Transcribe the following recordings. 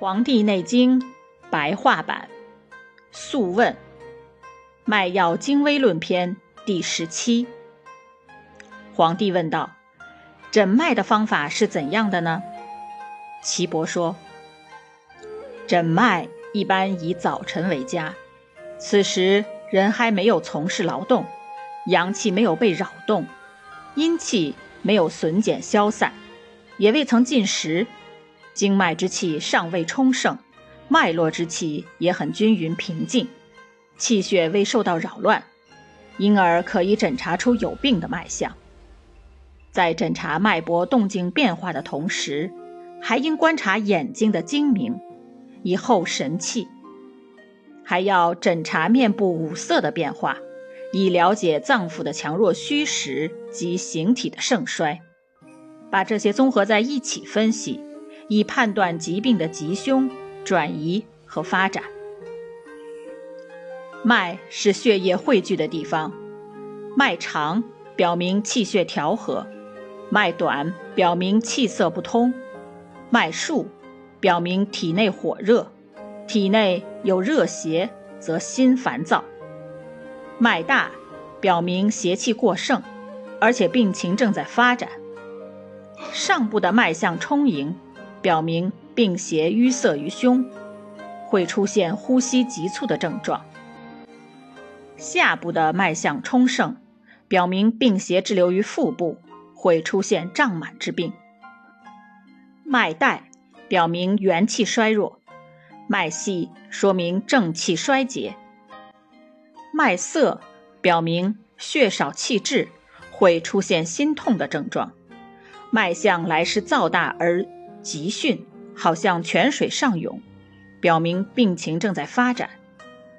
黄帝内经白话版《素问·脉要精微论篇》第十七。皇帝问道：“诊脉的方法是怎样的呢？”岐伯说：“诊脉一般以早晨为佳，此时人还没有从事劳动，阳气没有被扰动，阴气没有损减消散，也未曾进食。”经脉之气尚未充盛，脉络之气也很均匀平静，气血未受到扰乱，因而可以诊查出有病的脉象。在诊查脉搏动静变化的同时，还应观察眼睛的精明，以后神气；还要诊查面部五色的变化，以了解脏腑的强弱虚实及形体的盛衰。把这些综合在一起分析。以判断疾病的吉凶、转移和发展。脉是血液汇聚的地方，脉长表明气血调和，脉短表明气色不通，脉数表明体内火热，体内有热邪则心烦躁。脉大表明邪气过盛，而且病情正在发展。上部的脉象充盈。表明病邪淤塞于胸，会出现呼吸急促的症状。下部的脉象充盛，表明病邪滞留于腹部，会出现胀满之病。脉带表明元气衰弱，脉细说明正气衰竭。脉涩表明血少气滞，会出现心痛的症状。脉象来势燥大而。急训，好像泉水上涌，表明病情正在发展；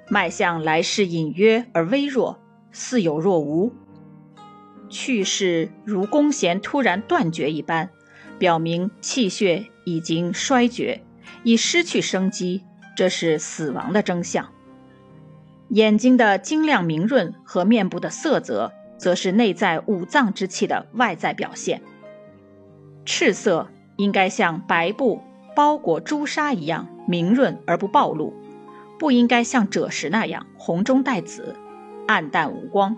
脉象来势隐约而微弱，似有若无，去势如弓弦突然断绝一般，表明气血已经衰绝，已失去生机，这是死亡的征象。眼睛的晶亮明润和面部的色泽，则是内在五脏之气的外在表现。赤色。应该像白布包裹朱砂一样明润而不暴露，不应该像赭石那样红中带紫，暗淡无光。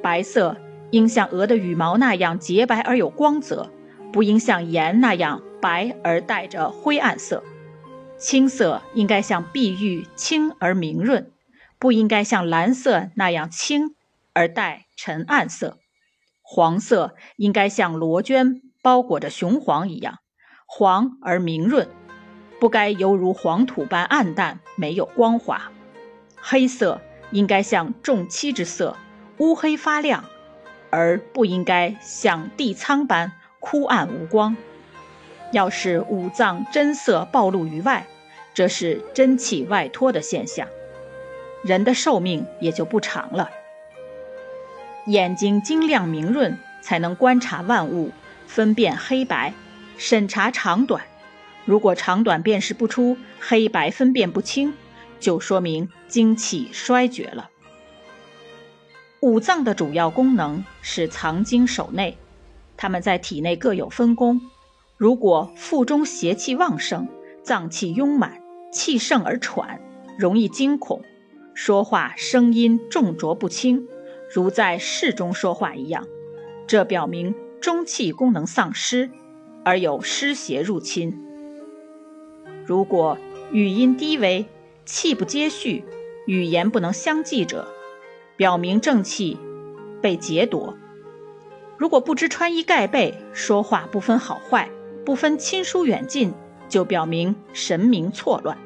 白色应像鹅的羽毛那样洁白而有光泽，不应像盐那样白而带着灰暗色。青色应该像碧玉清而明润，不应该像蓝色那样清而带沉暗色。黄色应该像罗绢。包裹着雄黄一样，黄而明润，不该犹如黄土般暗淡没有光滑。黑色应该像重漆之色，乌黑发亮，而不应该像地苍般枯暗无光。要是五脏真色暴露于外，这是真气外脱的现象，人的寿命也就不长了。眼睛晶亮明润，才能观察万物。分辨黑白，审查长短。如果长短辨识不出，黑白分辨不清，就说明精气衰绝了。五脏的主要功能是藏精守内，它们在体内各有分工。如果腹中邪气旺盛，脏气壅满，气盛而喘，容易惊恐，说话声音重浊不清，如在室中说话一样，这表明。中气功能丧失，而有湿邪入侵。如果语音低微、气不接续、语言不能相继者，表明正气被劫夺。如果不知穿衣盖被，说话不分好坏，不分亲疏远近，就表明神明错乱。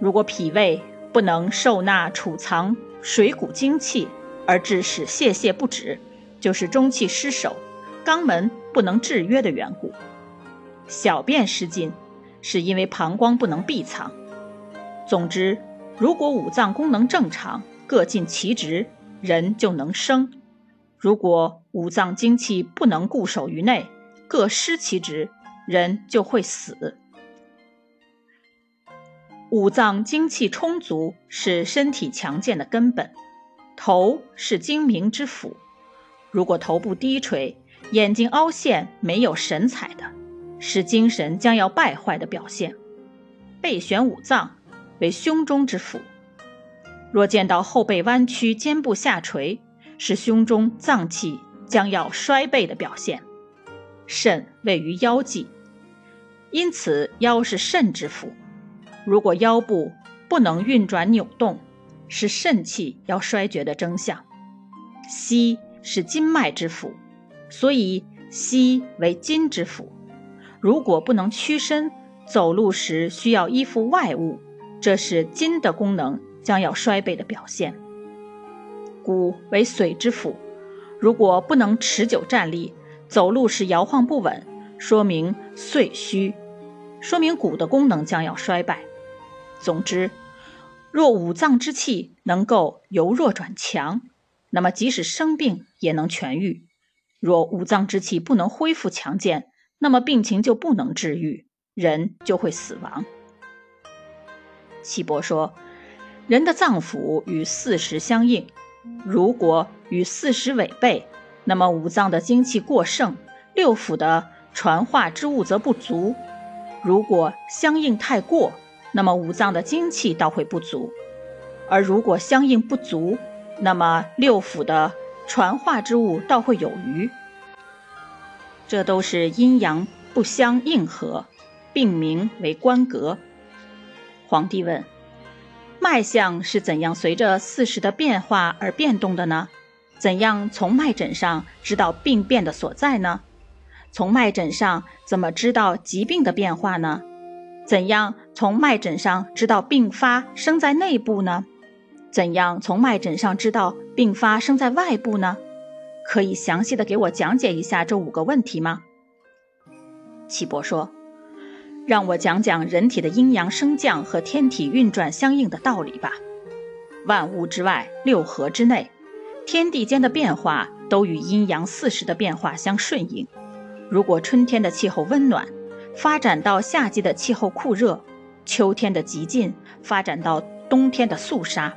如果脾胃不能受纳储藏水谷精气，而致使泄泻不止。就是中气失守，肛门不能制约的缘故；小便失禁，是因为膀胱不能闭藏。总之，如果五脏功能正常，各尽其职，人就能生；如果五脏精气不能固守于内，各失其职，人就会死。五脏精气充足是身体强健的根本，头是精明之府。如果头部低垂，眼睛凹陷，没有神采的，是精神将要败坏的表现。背旋五脏，为胸中之府。若见到后背弯曲、肩部下垂，是胸中脏器将要衰惫的表现。肾位于腰际，因此腰是肾之府。如果腰部不能运转扭动，是肾气要衰绝的征象。膝是筋脉之府，所以膝为筋之府。如果不能屈身，走路时需要依附外物，这是筋的功能将要衰败的表现。骨为髓之府，如果不能持久站立，走路时摇晃不稳，说明髓虚，说明骨的功能将要衰败。总之，若五脏之气能够由弱转强，那么即使生病也能痊愈；若五脏之气不能恢复强健，那么病情就不能治愈，人就会死亡。岐伯说，人的脏腑与四时相应，如果与四时违背，那么五脏的精气过剩，六腑的传化之物则不足；如果相应太过，那么五脏的精气倒会不足；而如果相应不足，那么六腑的传化之物倒会有余。这都是阴阳不相应合，并名为关格。皇帝问：脉象是怎样随着四时的变化而变动的呢？怎样从脉诊上知道病变的所在呢？从脉诊上怎么知道疾病的变化呢？怎样从脉诊上知道病发生在内部呢？怎样从脉诊上知道病发生在外部呢？可以详细的给我讲解一下这五个问题吗？岐伯说：“让我讲讲人体的阴阳升降和天体运转相应的道理吧。万物之外，六合之内，天地间的变化都与阴阳四时的变化相顺应。如果春天的气候温暖，发展到夏季的气候酷热，秋天的极尽发展到冬天的肃杀。”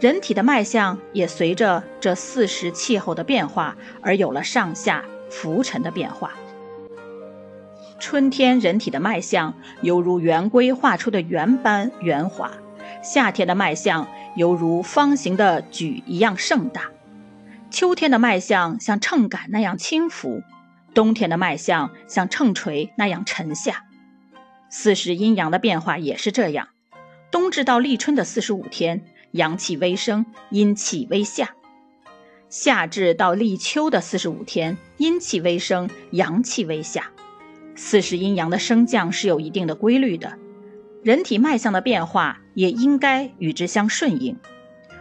人体的脉象也随着这四时气候的变化而有了上下浮沉的变化。春天人体的脉象犹如圆规画出的圆般圆滑，夏天的脉象犹如方形的矩一样盛大，秋天的脉象像秤杆那样轻浮，冬天的脉象像秤锤那样沉下。四时阴阳的变化也是这样，冬至到立春的四十五天。阳气微升，阴气微下；夏至到立秋的四十五天，阴气微升，阳气微下。四时阴阳的升降是有一定的规律的，人体脉象的变化也应该与之相顺应。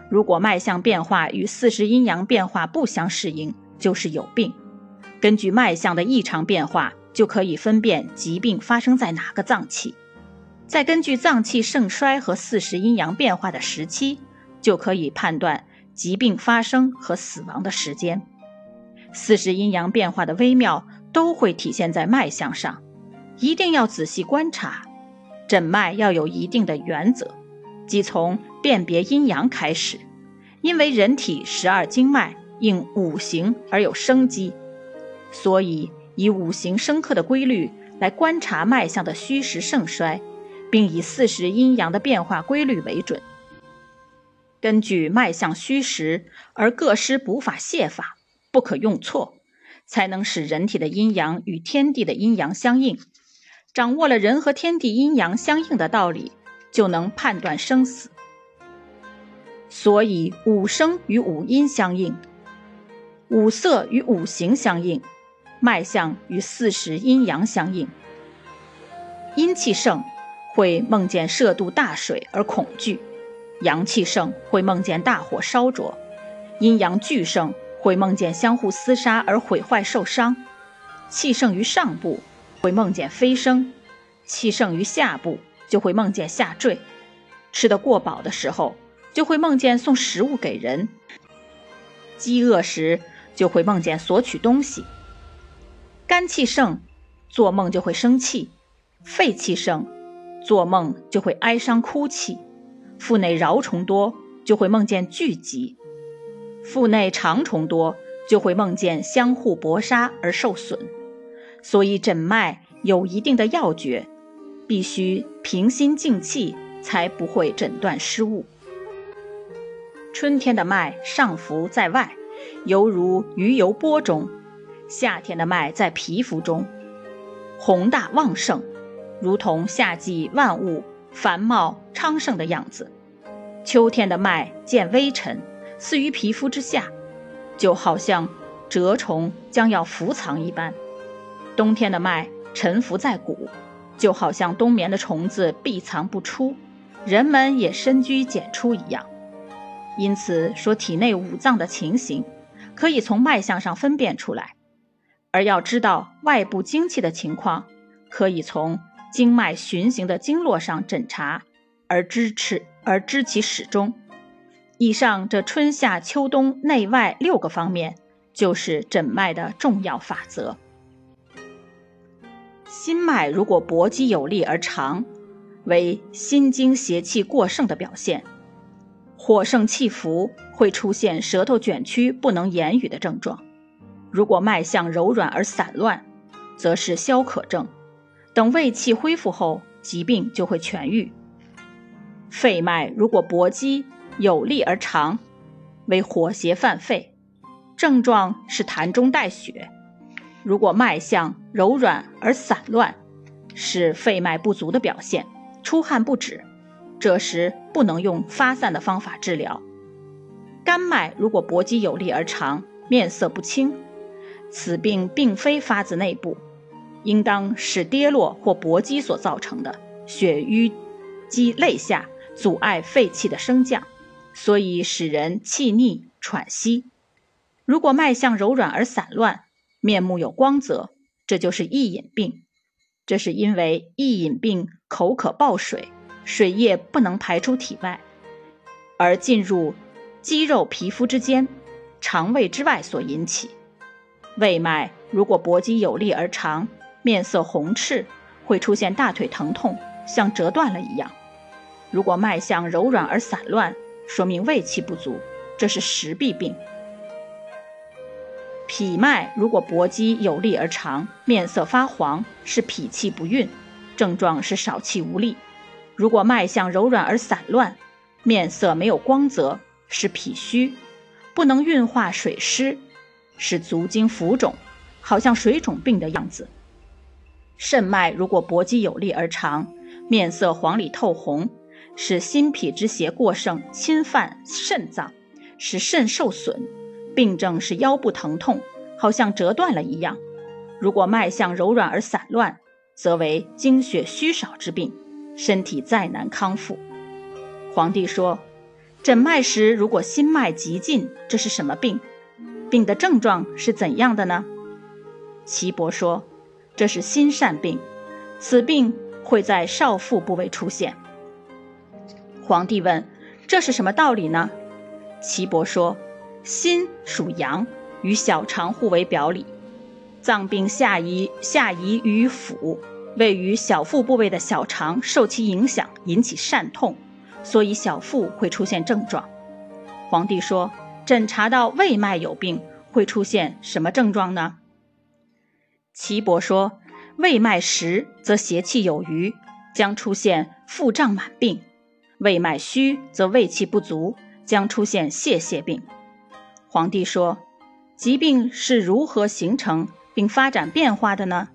如果脉象变化与四时阴阳变化不相适应，就是有病。根据脉象的异常变化，就可以分辨疾病发生在哪个脏器。再根据脏器盛衰和四时阴阳变化的时期，就可以判断疾病发生和死亡的时间。四时阴阳变化的微妙都会体现在脉象上，一定要仔细观察。诊脉要有一定的原则，即从辨别阴阳开始。因为人体十二经脉应五行而有生机，所以以五行生克的规律来观察脉象的虚实盛衰。并以四时阴阳的变化规律为准，根据脉象虚实而各施补法泻法，不可用错，才能使人体的阴阳与天地的阴阳相应。掌握了人和天地阴阳相应的道理，就能判断生死。所以五声与五音相应，五色与五行相应，脉象与四时阴阳相应。阴气盛。会梦见涉渡大水而恐惧，阳气盛会梦见大火烧灼，阴阳俱盛会梦见相互厮杀而毁坏受伤。气盛于上部会梦见飞升，气盛于下部就会梦见下坠。吃得过饱的时候就会梦见送食物给人，饥饿时就会梦见索取东西。肝气盛，做梦就会生气；肺气盛。做梦就会哀伤哭泣，腹内蛲虫多就会梦见聚集，腹内长虫多就会梦见相互搏杀而受损。所以诊脉有一定的要诀，必须平心静气，才不会诊断失误。春天的脉上浮在外，犹如鱼游波中；夏天的脉在皮肤中，宏大旺盛，如同夏季万物繁茂昌盛的样子。秋天的麦渐微沉，似于皮肤之下，就好像蛰虫将要伏藏一般。冬天的麦沉浮在骨，就好像冬眠的虫子闭藏不出，人们也深居简出一样。因此说，体内五脏的情形可以从脉象上分辨出来，而要知道外部精气的情况，可以从经脉循行的经络上诊查，而知持而知其始终。以上这春夏秋冬内外六个方面，就是诊脉的重要法则。心脉如果搏击有力而长，为心经邪气过盛的表现。火盛气浮，会出现舌头卷曲、不能言语的症状；如果脉象柔软而散乱，则是消渴症。等胃气恢复后，疾病就会痊愈。肺脉如果搏击有力而长，为火邪犯肺，症状是痰中带血；如果脉象柔软而散乱，是肺脉不足的表现，出汗不止。这时不能用发散的方法治疗。肝脉如果搏击有力而长，面色不清，此病并非发自内部，应当是跌落或搏击所造成的血瘀积肋下，阻碍肺气的升降，所以使人气逆喘息。如果脉象柔软而散乱，面目有光泽，这就是易饮病。这是因为易饮病口渴暴水。水液不能排出体外，而进入肌肉皮肤之间、肠胃之外所引起。胃脉如果搏击有力而长，面色红赤，会出现大腿疼痛，像折断了一样。如果脉象柔软而散乱，说明胃气不足，这是实痹病。脾脉如果搏击有力而长，面色发黄，是脾气不运，症状是少气无力。如果脉象柔软而散乱，面色没有光泽，是脾虚，不能运化水湿，是足经浮肿，好像水肿病的样子。肾脉如果搏击有力而长，面色黄里透红，是心脾之邪过盛，侵犯肾脏，使肾受损，病症是腰部疼痛，好像折断了一样。如果脉象柔软而散乱，则为精血虚少之病。身体再难康复。皇帝说：“诊脉时，如果心脉急进，这是什么病？病的症状是怎样的呢？”岐伯说：“这是心疝病，此病会在少腹部位出现。”皇帝问：“这是什么道理呢？”岐伯说：“心属阳，与小肠互为表里，脏病下移下移于腹。”位于小腹部位的小肠受其影响，引起疝痛，所以小腹会出现症状。皇帝说：“诊查到胃脉有病，会出现什么症状呢？”岐伯说：“胃脉实，则邪气有余，将出现腹胀满病；胃脉虚，则胃气不足，将出现泄泻病。”皇帝说：“疾病是如何形成并发展变化的呢？”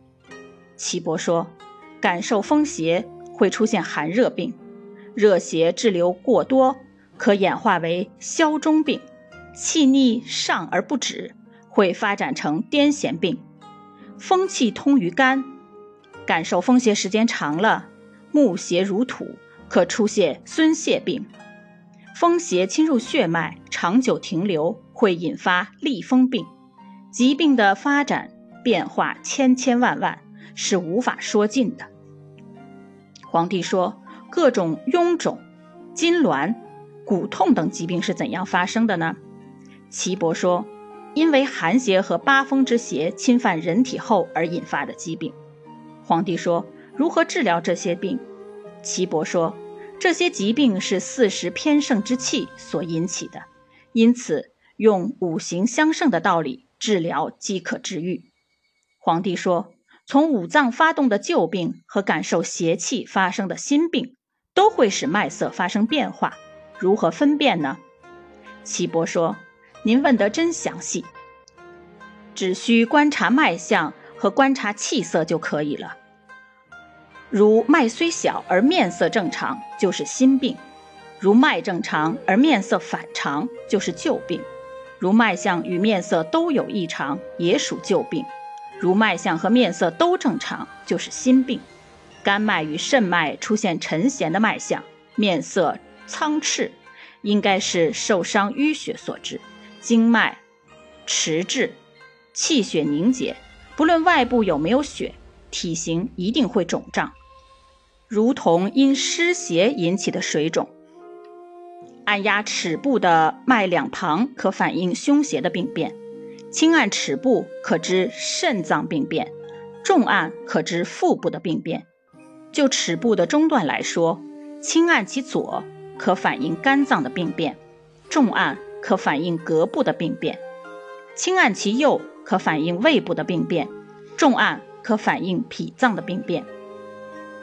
岐伯说：“感受风邪会出现寒热病，热邪滞留过多，可演化为消中病；气逆上而不止，会发展成癫痫病。风气通于肝，感受风邪时间长了，木邪如土，可出现孙泄病。风邪侵入血脉，长久停留，会引发痢风病。疾病的发展变化千千万万。”是无法说尽的。皇帝说：“各种臃肿、痉挛、骨痛等疾病是怎样发生的呢？”岐伯说：“因为寒邪和八风之邪侵犯人体后而引发的疾病。”皇帝说：“如何治疗这些病？”岐伯说：“这些疾病是四时偏盛之气所引起的，因此用五行相胜的道理治疗即可治愈。”皇帝说。从五脏发动的旧病和感受邪气发生的新病，都会使脉色发生变化。如何分辨呢？岐伯说：“您问得真详细，只需观察脉象和观察气色就可以了。如脉虽小而面色正常，就是新病；如脉正常而面色反常，就是旧病；如脉象与面色都有异常，也属旧病。”如脉象和面色都正常，就是心病；肝脉与肾脉出现沉弦的脉象，面色苍赤，应该是受伤淤血所致；经脉迟滞，气血凝结，不论外部有没有血，体型一定会肿胀，如同因湿邪引起的水肿。按压尺部的脉两旁，可反映胸胁的病变。轻按尺部可知肾脏病变，重按可知腹部的病变。就尺部的中段来说，轻按其左可反映肝脏的病变，重按可反映膈部的病变；轻按其右可反映胃部的病变，重按可反映脾脏的病变。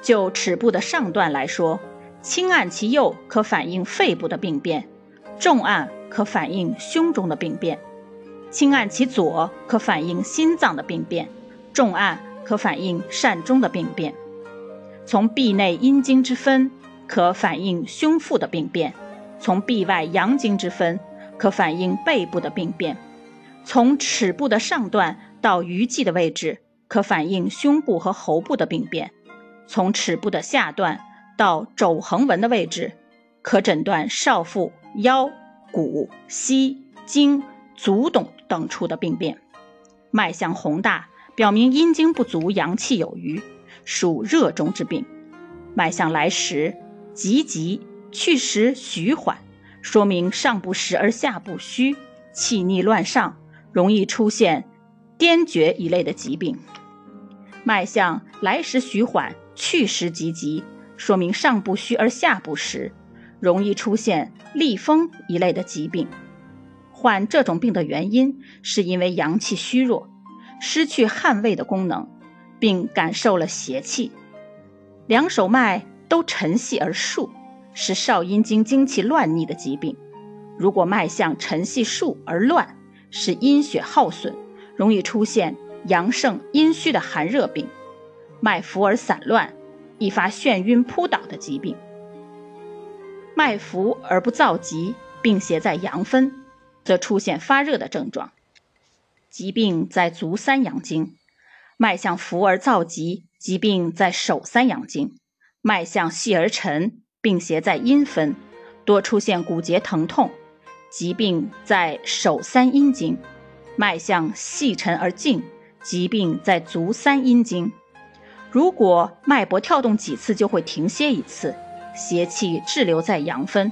就尺部的上段来说，轻按其右可反映肺部的病变，重按可反映胸中的病变。轻按其左，可反映心脏的病变；重按可反映膻中的病变。从臂内阴经之分，可反映胸腹的病变；从臂外阳经之分，可反映背部的病变。从尺部的上段到鱼际的位置，可反映胸部和喉部的病变；从尺部的下段到肘横纹的位置，可诊断少腹、腰、股、膝、经。足等等处的病变，脉象宏大，表明阴经不足，阳气有余，属热中之病。脉象来时急急，去时徐缓，说明上不实而下不虚，气逆乱上，容易出现癫厥一类的疾病。脉象来时徐缓，去时急急，说明上不虚而下不实，容易出现痢风一类的疾病。患这种病的原因，是因为阳气虚弱，失去捍卫的功能，并感受了邪气。两手脉都沉细而数，是少阴经精气乱逆的疾病。如果脉象沉细数而乱，是阴血耗损，容易出现阳盛阴虚的寒热病。脉浮而散乱，易发眩晕扑倒的疾病。脉浮而不躁急，病邪在阳分。则出现发热的症状，疾病在足三阳经；脉象浮而躁急，疾病在手三阳经；脉象细而沉，病邪在阴分，多出现骨节疼痛，疾病在手三阴经；脉象细沉而静，疾病在足三阴经。如果脉搏跳动几次就会停歇一次，邪气滞留在阳分，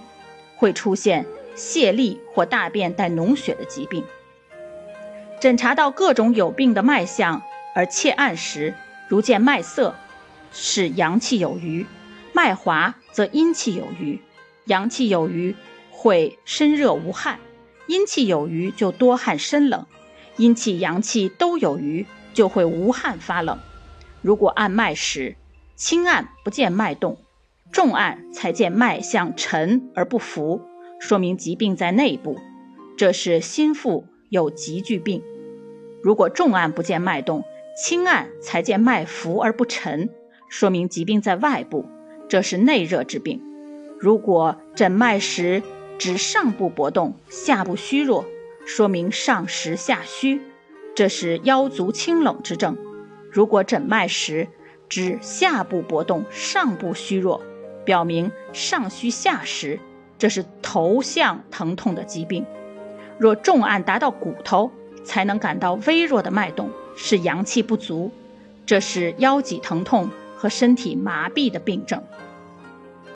会出现。泄痢或大便带脓血的疾病，诊查到各种有病的脉象而切按时，如见脉色，是阳气有余；脉滑则阴气有余。阳气有余会身热无汗，阴气有余就多汗身冷。阴气阳气都有余，就会无汗发冷。如果按脉时，轻按不见脉动，重按才见脉象沉而不浮。说明疾病在内部，这是心腹有急剧病。如果重按不见脉动，轻按才见脉浮而不沉，说明疾病在外部，这是内热之病。如果诊脉时只上部搏动，下部虚弱，说明上实下虚，这是腰足清冷之症。如果诊脉时只下部搏动，上部虚弱，表明上虚下实。这是头项疼痛的疾病，若重按达到骨头，才能感到微弱的脉动，是阳气不足，这是腰脊疼痛和身体麻痹的病症。